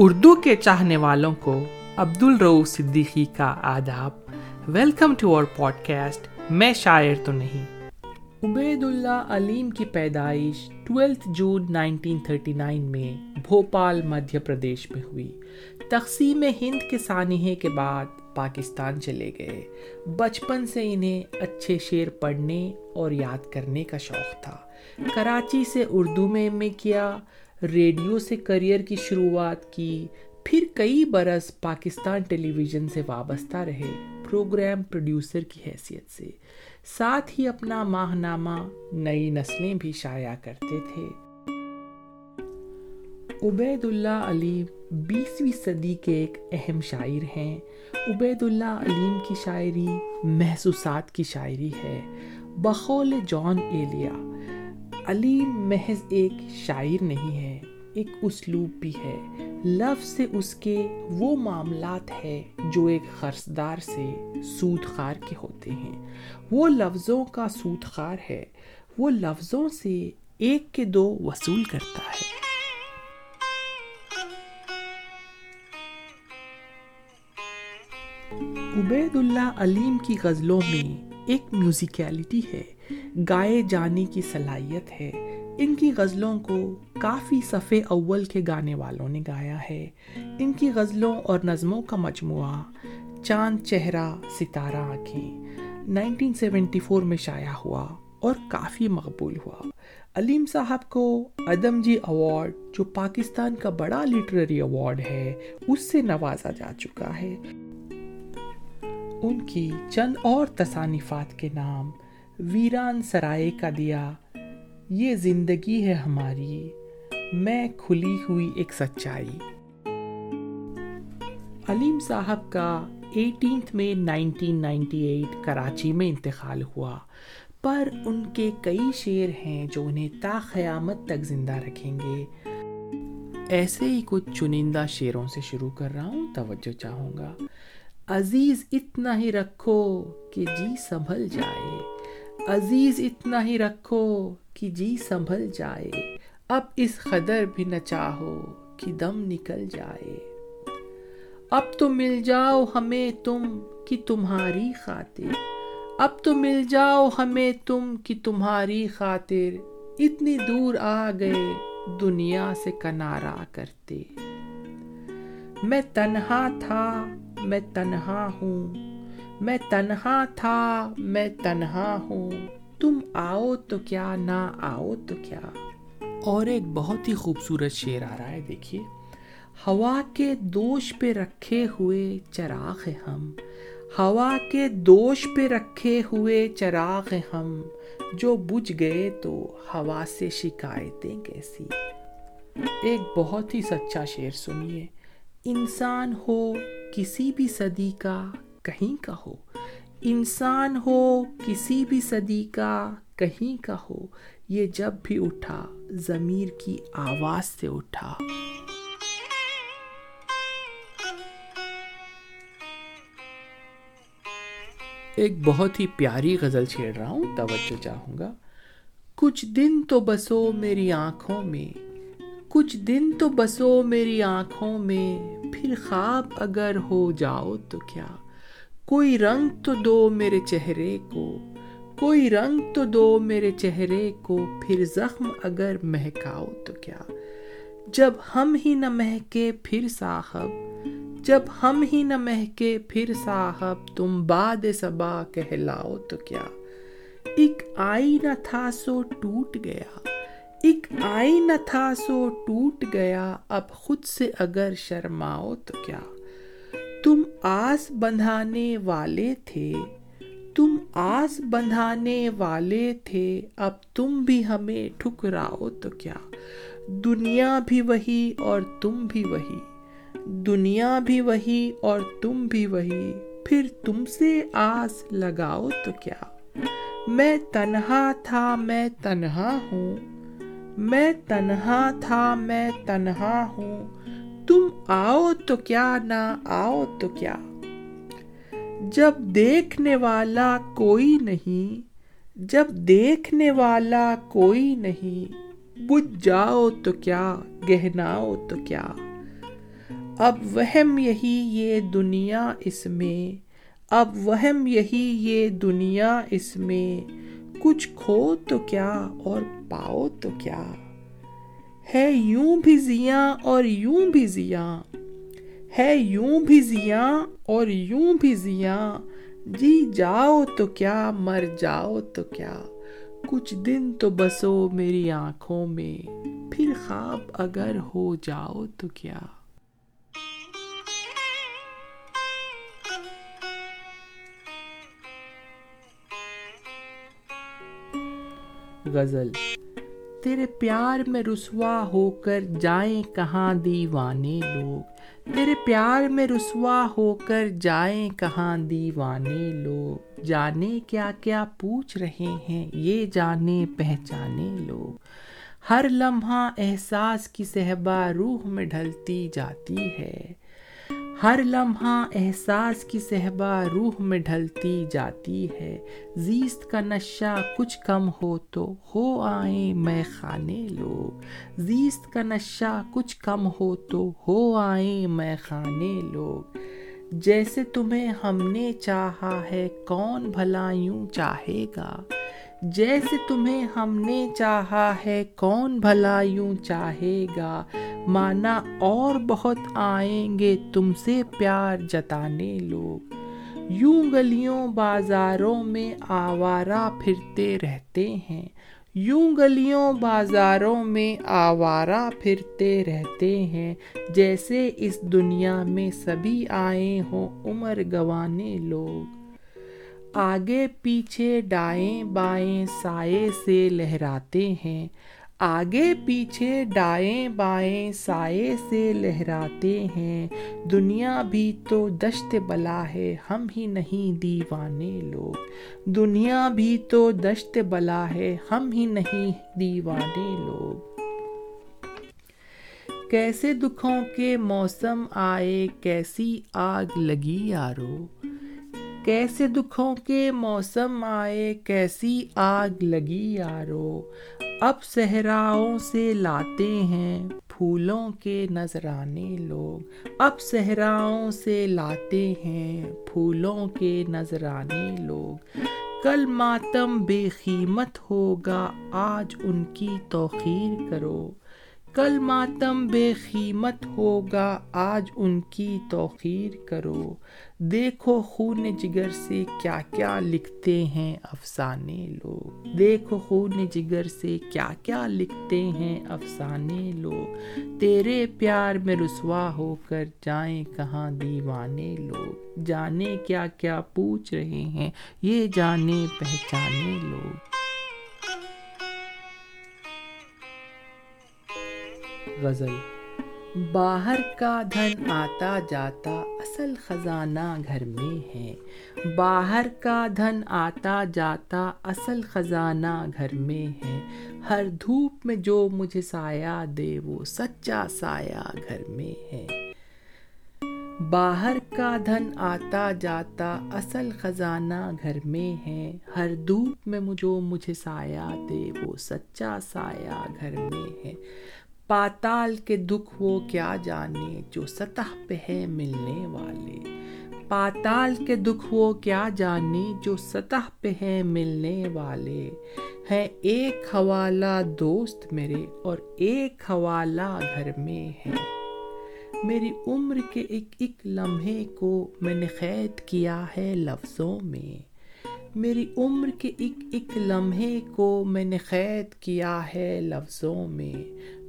اردو کے چاہنے والوں کو عبد الرو صدیقی کا آداب۔ Welcome to our podcast میں شاعر تو نہیں۔ عبید اللہ علیم کی پیدائش ٹویلتھ جون 1939 میں بھوپال، مدھیہ پردیش میں ہوئی۔ تقسیم ہند کے سانحے کے بعد پاکستان چلے گئے۔ بچپن سے انہیں اچھے شعر پڑھنے اور یاد کرنے کا شوق تھا۔ کراچی سے اردو میں ایم اے کیا۔ ریڈیو سے کریئر کی شروعات کی، پھر کئی برس پاکستان ٹیلی ویژن سے وابستہ رہے پروگرام پروڈیوسر کی حیثیت سے۔ ساتھ ہی اپنا ماہ نامہ نئی نسلیں بھی شائع کرتے تھے۔ عبید اللہ علیم بیسویں صدی کے ایک اہم شاعر ہیں۔ عبید اللہ علیم کی شاعری محسوسات کی شاعری ہے۔ بخول جان ایلیا۔ علیم محض ایک شاعر نہیں ہے، ایک اسلوب بھی ہے۔ لفظ سے اس کے وہ معاملات ہے جو ایک خرچدار سے سود خار کے ہوتے ہیں۔ وہ لفظوں کا سود خار ہے، وہ لفظوں سے ایک کے دو وصول کرتا ہے۔ عبید اللہ علیم کی غزلوں میں ایک میوزیکیلٹی ہے۔ گائے جانے کی صلاحیت ہے۔ ان کی غزلوں کو کافی صفحے اول کے گانے والوں نے گایا ہے۔ ان کی غزلوں اور نظموں کا مجموعہ چاند چہرہ ستارہ آنکھیں 1974 میں شائع ہوا اور کافی مقبول ہوا۔ علیم صاحب کو ادم جی ایوارڈ، جو پاکستان کا بڑا لٹریری ایوارڈ ہے، اس سے نوازا جا چکا ہے۔ ان کی چند اور تصانیفات کے نام ویران سرائے کا دیا۔ یہ زندگی ہے ہماری۔ میں کھلی ہوئی ایک سچائی۔ علیم صاحب کا ایٹینتھ میں نائنٹین نائنٹی ایٹ کراچی میں انتقال ہوا۔ پر ان کے کئی شعر ہیں جو انہیں تا قیامت تک زندہ رکھیں گے۔ ایسے ہی کچھ چنندہ شعروں سے شروع کر رہا ہوں، توجہ چاہوں گا۔ عزیز، اتنا ہی رکھو کہ جی سنبھل جائے۔ عزیز، اتنا ہی رکھو کہ جی سنبھل جائے۔ اب اس قدر بھی نہ چاہو کہ دم نکل جائے۔ اب تو مل جاؤ ہمیں تم کہ تمہاری خاطر۔ اب تو مل جاؤ ہمیں تم کہ تمہاری خاطر۔ اتنی دور آ گئے دنیا سے کنارا کرتے۔ میں تنہا تھا، میں تنہا ہوں۔ میں تنہا تھا، میں تنہا ہوں۔ تم آؤ تو کیا، نہ آؤ تو کیا۔ اور ایک بہت ہی خوبصورت شعر آ رہا ہے، دیکھیے۔ ہوا کے دوش پہ رکھے ہوئے چراغ ہم۔ ہوا کے دوش پہ رکھے ہوئے چراغ ہم۔ جو بجھ گئے تو ہوا سے شکایتیں کیسی۔ ایک بہت ہی سچا شعر سنیے۔ انسان ہو کسی بھی صدی کا کہیں کا ہو۔ انسان ہو، کسی بھی صدی کا کہیں کا ہو۔ یہ جب بھی اٹھا، ضمیر کی آواز سے اٹھا۔ ایک بہت ہی پیاری غزل چھیڑ رہا ہوں، توجہ چاہوں گا۔ کچھ دن تو بسو میری آنکھوں میں، کچھ دن تو بسو میری آنکھوں میں، پھر خواب اگر ہو جاؤ تو کیا۔ کوئی رنگ تو دو میرے چہرے کو، کوئی رنگ تو دو میرے چہرے کو، پھر زخم اگر مہکاؤ تو کیا؟ جب ہم ہی نہ مہکے پھر صاحب، جب ہم ہی نہ مہکے پھر صاحب، تم باد صبا کہلاؤ تو کیا؟ ایک آئی نہ تھا سو ٹوٹ گیا، ایک آئی نہ تھا سو ٹوٹ گیا، اب خود سے اگر شرماؤ تو کیا؟ تم آس بندھانے والے تھے، تم آس بندھانے والے تھے، اب تم بھی ہمیں ٹھکراؤ تو کیا؟ دنیا بھی وہی اور تم بھی وہی۔ دنیا بھی وہی اور تم بھی وہی۔ پھر تم سے آس لگاؤ تو کیا؟ میں تنہا تھا، میں تنہا ہوں۔ میں تنہا تھا، میں تنہا ہوں۔ تم آؤ تو کیا نہ آؤ تو کیا۔ جب دیکھنے والا کوئی نہیں، جب دیکھنے والا کوئی نہیں، بجھ جاؤ تو کیا، گہناؤ تو کیا۔ اب وہم یہی یہ دنیا اس میں، اب وہم یہی یہ دنیا اس میں۔ کچھ کھو تو کیا اور پاؤ تو کیا۔ ہے یوں بھی زیاں اور یوں بھی زیاں۔ ہے یوں بھی زیاں اور یوں بھی زیاں۔ جی جاؤ تو کیا، مر جاؤ تو کیا۔ کچھ دن تو بسو میری آنکھوں میں، پھر خواب اگر ہو جاؤ تو کیا۔ غزل تیرے پیار میں رسوا ہو کر جائیں کہاں دیوانے لوگ؟ تیرے پیار میں رسوا ہو کر جائیں کہاں دیوانے لوگ؟ جانے کیا کیا پوچھ رہے ہیں یہ جانے پہچانے لوگ؟ ہر لمحہ احساس کی صحبہ روح میں ڈھلتی جاتی ہے۔ ہر لمحہ احساس کی صحبہ روح میں ڈھلتی جاتی ہے۔ زیست کا نشہ کچھ کم ہو تو ہو آئیں میں خانے لوگ۔ زیست کا نشہ کچھ کم ہو تو ہو آئیں میں خانے لوگ۔ جیسے تمہیں ہم نے چاہا ہے کون بھلا یوں چاہے گا۔ جیسے تمہیں ہم نے چاہا ہے کون بھلا یوں چاہے گا۔ مانا اور بہت آئیں گے تم سے پیار جتانے لوگ۔ یوں گلیوں بازاروں میں آوارہ پھرتے رہتے ہیں۔ یوں گلیوں بازاروں میں آوارہ پھرتے رہتے ہیں۔ جیسے اس دنیا میں سبھی آئے ہوں عمر گوانے لوگ۔ آگے پیچھے ڈائیں بائیں سائے سے لہراتے ہیں۔ آگے پیچھے ڈائیں بائیں سائے سے لہراتے ہیں۔ دنیا بھی تو دشت بلا ہے، ہم ہی نہیں دیوانے لوگ۔ دنیا بھی تو دشت بلا ہے، ہم ہی نہیں دیوانے لوگ۔ کیسے دکھوں کے موسم آئے، کیسی آگ لگی یارو۔ کیسے دکھوں کے موسم آئے، کیسی آگ لگی یارو۔ اب صحراؤں سے لاتے ہیں پھولوں کے نذرانے لوگ۔ اب صحراؤں سے لاتے ہیں پھولوں کے نذرانے لوگ۔ کل ماتم بے قیمت ہوگا، آج ان کی توخیر کرو۔ کل ماتم بے قیمت ہوگا، آج ان کی توخیر کرو۔ دیکھو خون جگر سے کیا کیا لکھتے ہیں افسانے لوگ۔ دیکھو خون جگر سے کیا کیا لکھتے ہیں افسانے لوگ۔ تیرے پیار میں رسوا ہو کر جائیں کہاں دیوانے لوگ۔ جانے کیا کیا پوچھ رہے ہیں، یہ جانے پہچانے لوگ۔ غزل۔ باہر کا دھن آتا جاتا اصل خزانہ گھر میں ہے۔ باہر کا دھن آتا جاتا اصل خزانہ گھر میں ہے۔ ہر دھوپ میں جو مجھے سایہ دے وہ سچا سایہ گھر میں ہے۔ باہر کا دھن آتا جاتا اصل خزانہ گھر میں ہے۔ ہر دھوپ میں جو مجھے سایہ دے وہ سچا سایہ گھر میں ہے۔ پاتال کے دکھ وہ کیا جانے، جو سطح پہ ہے ملنے والے۔ پاتال کے دکھ وہ کیا جانے، جو سطح پہ ہے ملنے والے۔ ہیں ایک حوالہ دوست میرے اور ایک حوالہ گھر میں ہے۔ میری عمر کے ایک ایک لمحے کو میں نے قید کیا ہے لفظوں میں۔ میری عمر کے ایک ایک لمحے کو میں نے قید کیا ہے لفظوں میں۔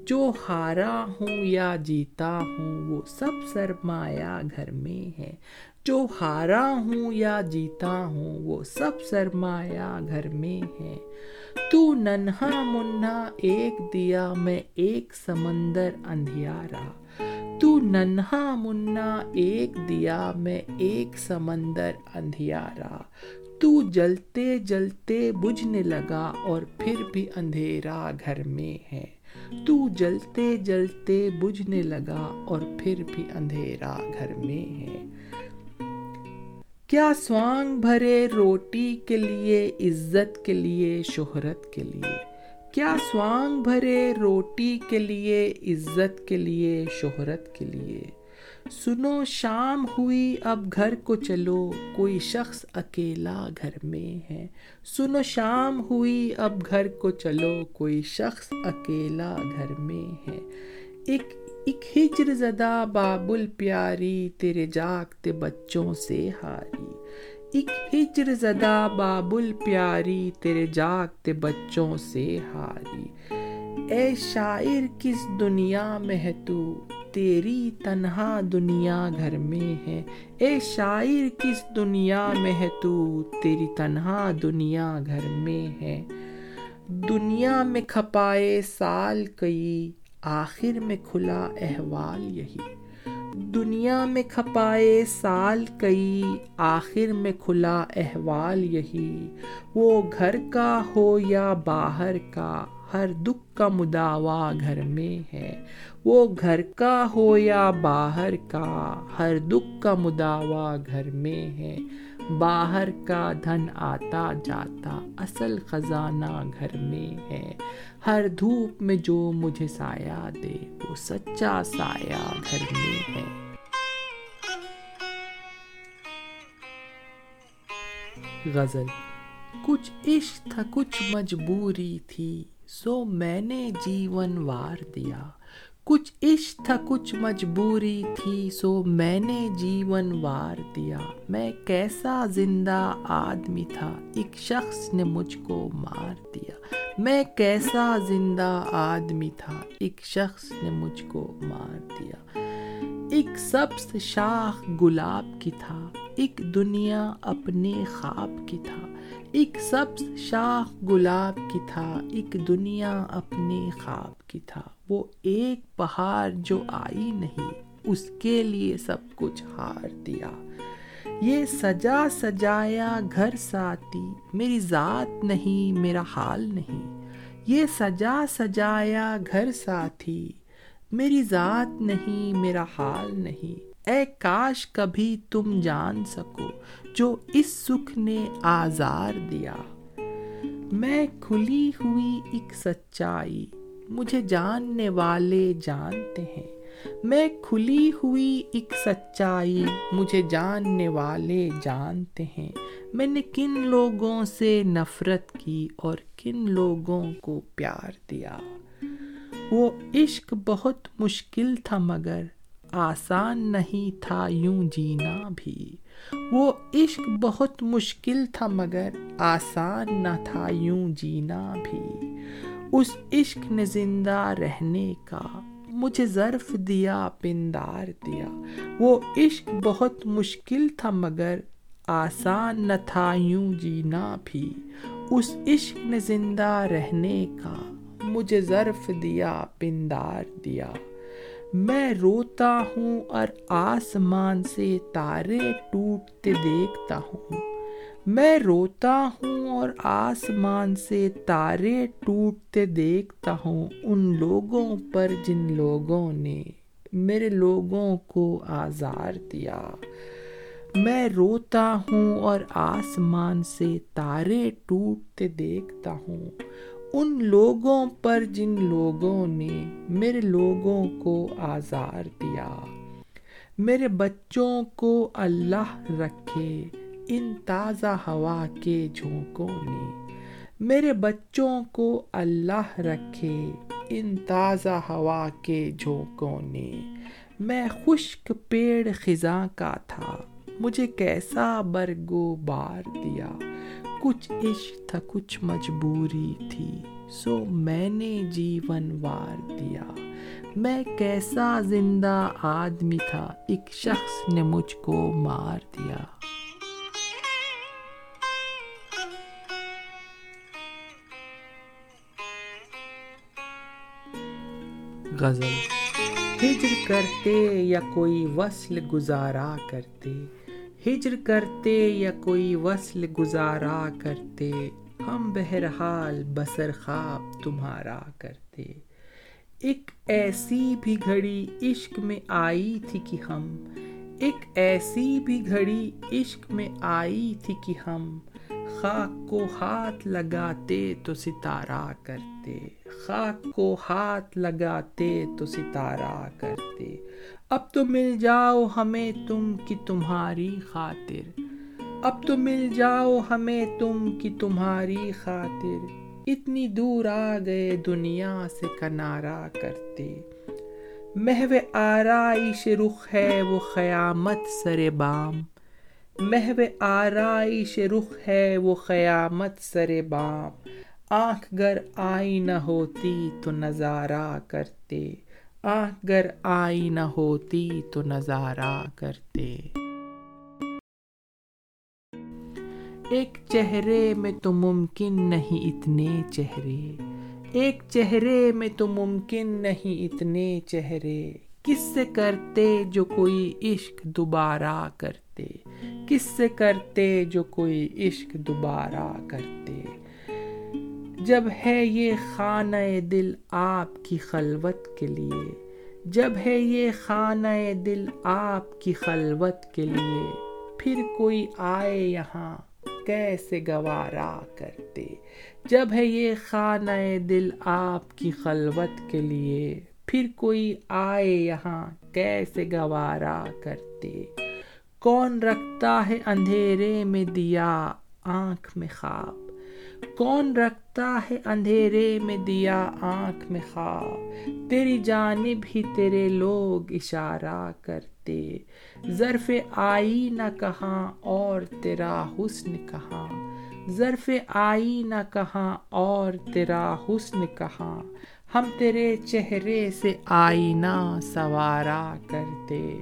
جو ہارا ہوں یا جیتا ہوں وہ سب سرمایہ گھر میں ہے۔ جو ہارا ہوں یا جیتا ہوں وہ سب سرمایہ گھر میں ہے۔ تو ننہا منہا ایک دیا میں ایک سمندر اندھیارا۔ تو ننہا منا ایک دیا میں ایک سمندر اندھیارا۔ تو جلتے جلتے بجھنے لگا اور پھر بھی اندھیرا گھر میں ہے۔ تو جلتے جلتے بجھنے لگا اور پھر بھی اندھیرا گھر میں ہے۔ کیا سوانگ بھرے روٹی کے لیے، عزت کے لیے، شہرت کے لیے؟ کیا سوانگ بھرے روٹی کے لیے، عزت کے لیے، شہرت کے لیے؟ سنو شام ہوئی، اب گھر کو چلو، کوئی شخص اکیلا گھر میں ہے۔ سنو شام ہوئی، اب گھر کو چلو، کوئی شخص اکیلا گھر میں ہے۔ ایک ایک ہجر زدہ، بابل پیاری، تیرے جاگتے بچوں سے ہاری۔ ایک ہجر زدہ، بابل پیاری، تیرے جاگتے بچوں سے ہاری۔ اے شاعر، کس دنیا میں ہے تو؟ تیری تنہا دنیا گھر میں ہے۔ اے شاعر، کس دنیا میں ہے تو؟ تیری تنہا دنیا گھر میں ہے۔ دنیا میں کھپائے سال کئی، آخر میں کھلا احوال یہی۔ دنیا میں کھپائے سال کئی، آخر میں کھلا احوال یہی۔ وہ گھر کا ہو یا باہر کا ہر دکھ کا مداوا گھر میں ہے۔ وہ گھر کا ہو یا باہر کا، ہر دکھ کا مداوا گھر میں ہے۔ باہر کا دھن آتا جاتا، اصل خزانہ گھر میں ہے۔ ہر دھوپ میں جو مجھے سایہ دے، وہ سچا سایہ گھر میں ہے۔ غزل، کچھ عشق تھا، کچھ مجبوری تھی۔ سو میں نے جیون وار دیا۔ کچھ عشق تھا، کچھ مجبوری تھی۔ سو میں نے جیون وار دیا۔ میں کیسا زندہ آدمی تھا۔ ایک شخص نے مجھ کو مار دیا۔ میں کیسا زندہ آدمی تھا۔ ایک شخص نے مجھ کو مار دیا۔ ایک سبز شاخ گلاب کی تھا۔ ایک دنیا اپنے خواب کی تھا۔ ایک سبز شاخ گلاب کی تھا، ایک دنیا اپنے خواب کی تھا۔ وہ ایک پہاڑ جو آئی نہیں، اس کے لیے سب کچھ ہار دیا۔ یہ سجا سجایا گھر ساتھی، میری ذات نہیں، میرا حال نہیں۔ یہ سجا سجایا گھر ساتھی، میری ذات نہیں، میرا حال نہیں۔ اے کاش کبھی تم جان سکو، جو اس سکھ نے آزار دیا۔ میں کھلی ہوئی ایک سچائی، مجھے جاننے والے جانتے ہیں۔ میں کھلی ہوئی ایک سچائی، مجھے جاننے والے جانتے ہیں۔ میں نے کن لوگوں سے نفرت کی اور کن لوگوں کو پیار دیا۔ وہ عشق بہت مشکل تھا مگر آسان نہیں تھا یوں جینا بھی۔ وہ عشق بہت مشکل تھا مگر آسان نہ تھا یوں جینا بھی۔ اس عشق نے زندہ رہنے کا مجھے ظرف دیا، پندار دیا۔ وہ عشق بہت مشکل تھا مگر آسان نہ تھا یوں جینا بھی۔ اس عشق نے زندہ رہنے کا مجھے ظرف دیا، پندار دیا۔ میں روتا ہوں اور آسمان سے تارے ٹوٹتے دیکھتا ہوں۔ میں روتا ہوں اور آسمان سے تارے ٹوٹتے دیکھتا ہوں۔ ان لوگوں پر جن لوگوں نے میرے لوگوں کو آزار دیا۔ میں روتا ہوں اور آسمان سے تارے ٹوٹتے دیکھتا ہوں۔ ان لوگوں پر جن لوگوں نے میرے لوگوں کو آزار دیا، میرے بچوں کو اللہ رکھے ان تازہ ہوا کے جھونکوں نے، میرے بچوں کو اللہ رکھے ان تازہ ہوا کے جھونکوں نے۔ میں خشک پیڑ خزاں کا تھا، مجھے کیسا برگو بار دیا۔ کچھ عشق تھا کچھ مجبوری تھی سو میں نے جیون وار دیا میں کیسا زندہ آدمی تھا ایک شخص نے مجھ کو مار دیا غزل ہجر کرتے یا کوئی وصل گزارا کرتے ہجر کرتے یا کوئی وصل گزارا کرتے، ہم بہرحال بسر خواب تمہارا کرتے۔ ایک ایسی بھی گھڑی عشق میں آئی تھی کہ ہم، ایک ایسی بھی گھڑی عشق میں آئی تھی کہ ہم، خاک کو ہاتھ لگاتے تو ستارہ کرتے۔ خاک کو ہاتھ لگاتے تو ستارہ کرتے۔ اب تو مل جاؤ ہمیں تم کی تمہاری خاطر۔ اب تو مل جاؤ ہمیں تم کی تمہاری خاطر۔ اتنی دور آ گئے دنیا سے کنارا کرتے۔ محو آرائش رخ ہے وہ قیامت سر بام۔ محو آرائش رخ ہے وہ قیامت سر بام۔ آنکھ گر آئی نہ ہوتی تو نظارہ کرتے۔ آنکھ گر آئی نہ ہوتی تو نظارہ کرتے۔ ایک چہرے میں تو ممکن نہیں اتنے چہرے۔ ایک چہرے میں تو ممکن نہیں اتنے چہرے۔ کس سے کرتے جو کوئی عشق دوبارہ کرتے؟ کس سے کرتے جو کوئی عشق دوبارہ کرتے؟ جب ہے یہ خانہ دل آپ کی خلوت کے لیے، جب ہے یہ خانہ دل آپ کی خلوت کے لیے، پھر کوئی آئے یہاں کیسے گوارا کرتے؟ جب ہے یہ خانہ دل آپ کی خلوت کے لیے، پھر کوئی آئے یہاں کیسے گوارا کرتے؟ کون رکھتا ہے اندھیرے میں دیا آنکھ میں خواب؟ کون رکھتا ہے اندھیرے میں دیا آنکھ میں خواب؟ تیری جانب ہی تیرے لوگ اشارہ کرتے۔ ظرف آئی نہ کہاں اور تیرا حسن کہاں؟ ظرف آئی نہ کہاں اور تیرا حسن کہاں؟ ہم تیرے چہرے سے آئینہ سوارا کرتے۔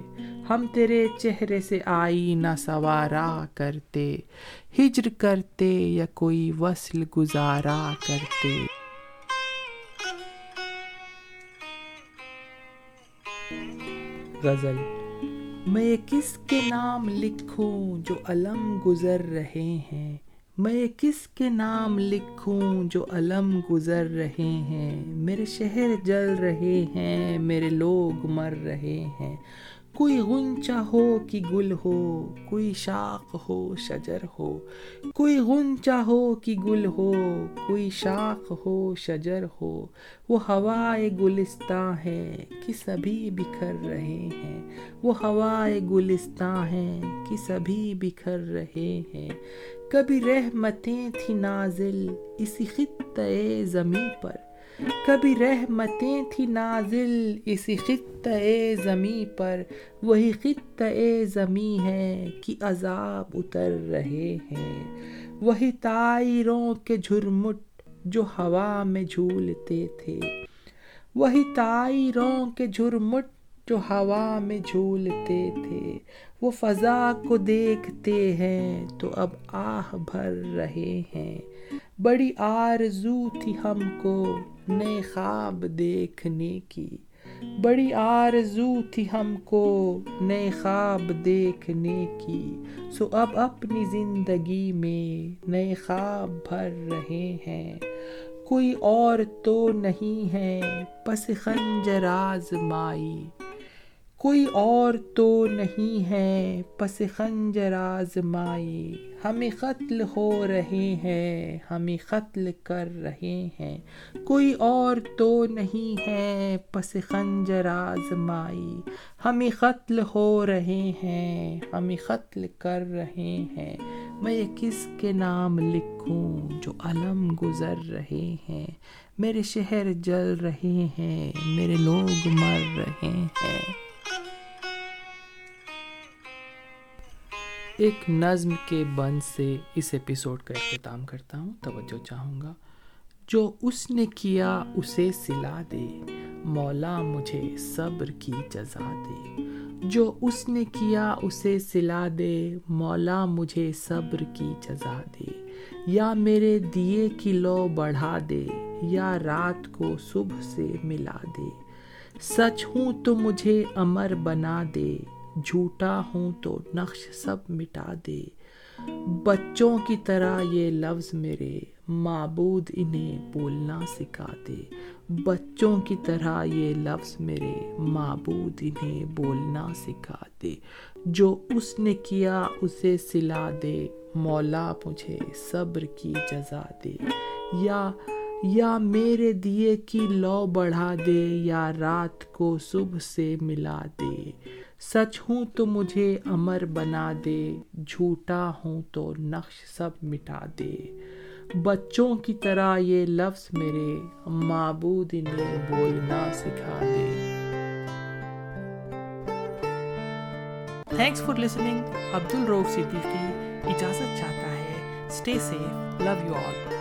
ہم تیرے چہرے سے آئینہ سوارا کرتے، ہجر کرتے یا کوئی وصل گزارا کرتے۔ غزل، میں کس کے نام لکھوں جو علم گزر رہے ہیں؟ میں کس کے نام لکھوں جو علم گزر رہے ہیں؟ میرے شہر جل رہے ہیں، میرے لوگ مر رہے ہیں۔ کوئی غنچہ ہو کہ گل ہو، کوئی شاخ ہو، شجر ہو۔ کوئی غنچہ ہو کہ گل ہو، کوئی شاخ ہو، شجر ہو۔ وہ ہوائے گلستاں ہے کہ سبھی بکھر رہے ہیں۔ وہ ہوائے گلستاں ہیں کہ سبھی بکھر رہے ہیں۔ کبھی رحمتیں تھی نازل اسی خطے زمیں پر۔ کبھی رحمتیں تھی نازل، اسی خطے زمیں پر، وہی خطے زمیں ہے کہ عذاب اتر رہے ہیں۔ وہی تائروں کے جھرمٹ جو ہوا میں جھولتے تھے۔ وہی تائروں کے جھرمٹ جو ہوا میں جھولتے تھے۔ وہ فضا کو دیکھتے ہیں تو اب آہ بھر رہے ہیں۔ بڑی آرزو تھی ہم کو۔ نئے خواب دیکھنے کی۔ بڑی آرزو تھی ہم کو نئے خواب دیکھنے کی۔ سو اب اپنی زندگی میں نئے خواب بھر رہے ہیں۔ کوئی اور تو نہیں ہے، پس خنجر آزمائی۔ کوئی اور تو نہیں ہے، پس خنجر آزمائی ہمیں قتل ہو رہے ہیں، ہمیں قتل کر رہے ہیں۔ کوئی اور تو نہیں ہے، پس خنجر آزمائی ہمیں قتل ہو رہے ہیں، ہمیں قتل کر رہے ہیں۔ میں کس کے نام لکھوں جو علم گزر رہے ہیں؟ میرے شہر جل رہے ہیں، میرے لوگ مر رہے ہیں۔ ایک نظم کے بند سے اس ایپیسوڈ کا اختتام کرتا ہوں، توجہ چاہوں گا۔ جو اس نے کیا، اسے سلا دے۔ مولا مجھے صبر کی جزا دے۔ جو اس نے کیا، اسے سلا دے۔ مولا مجھے صبر کی جزا دے۔ یا میرے دیے کی لو بڑھا دے، یا رات کو صبح سے ملا دے۔ سچ ہوں تو مجھے امر بنا دے۔ جھوٹا ہوں تو نقش سب مٹا دے۔ بچوں کی طرح یہ لفظ میرے معبود انہیں بولنا سکھا دے۔ بچوں کی طرح یہ لفظ میرے معبود انہیں بولنا سکھا دے۔ جو اس نے کیا اسے سلا دے۔ مولا مجھے صبر کی جزا دے۔ یا یا میرے دیے کی لو بڑھا دے یا رات کو صبح سے ملا دے۔ سچ ہوں تو مجھے امر بنا دے، جھوٹا ہوں تو نقش سب مٹا دے۔ بچوں کی طرح یہ لفظ میرے معبود نے بولنا سکھا دے۔ تھینکس فار لسننگ عبد الروف صدیقی اجازت چاہتا ہے stay safe love you all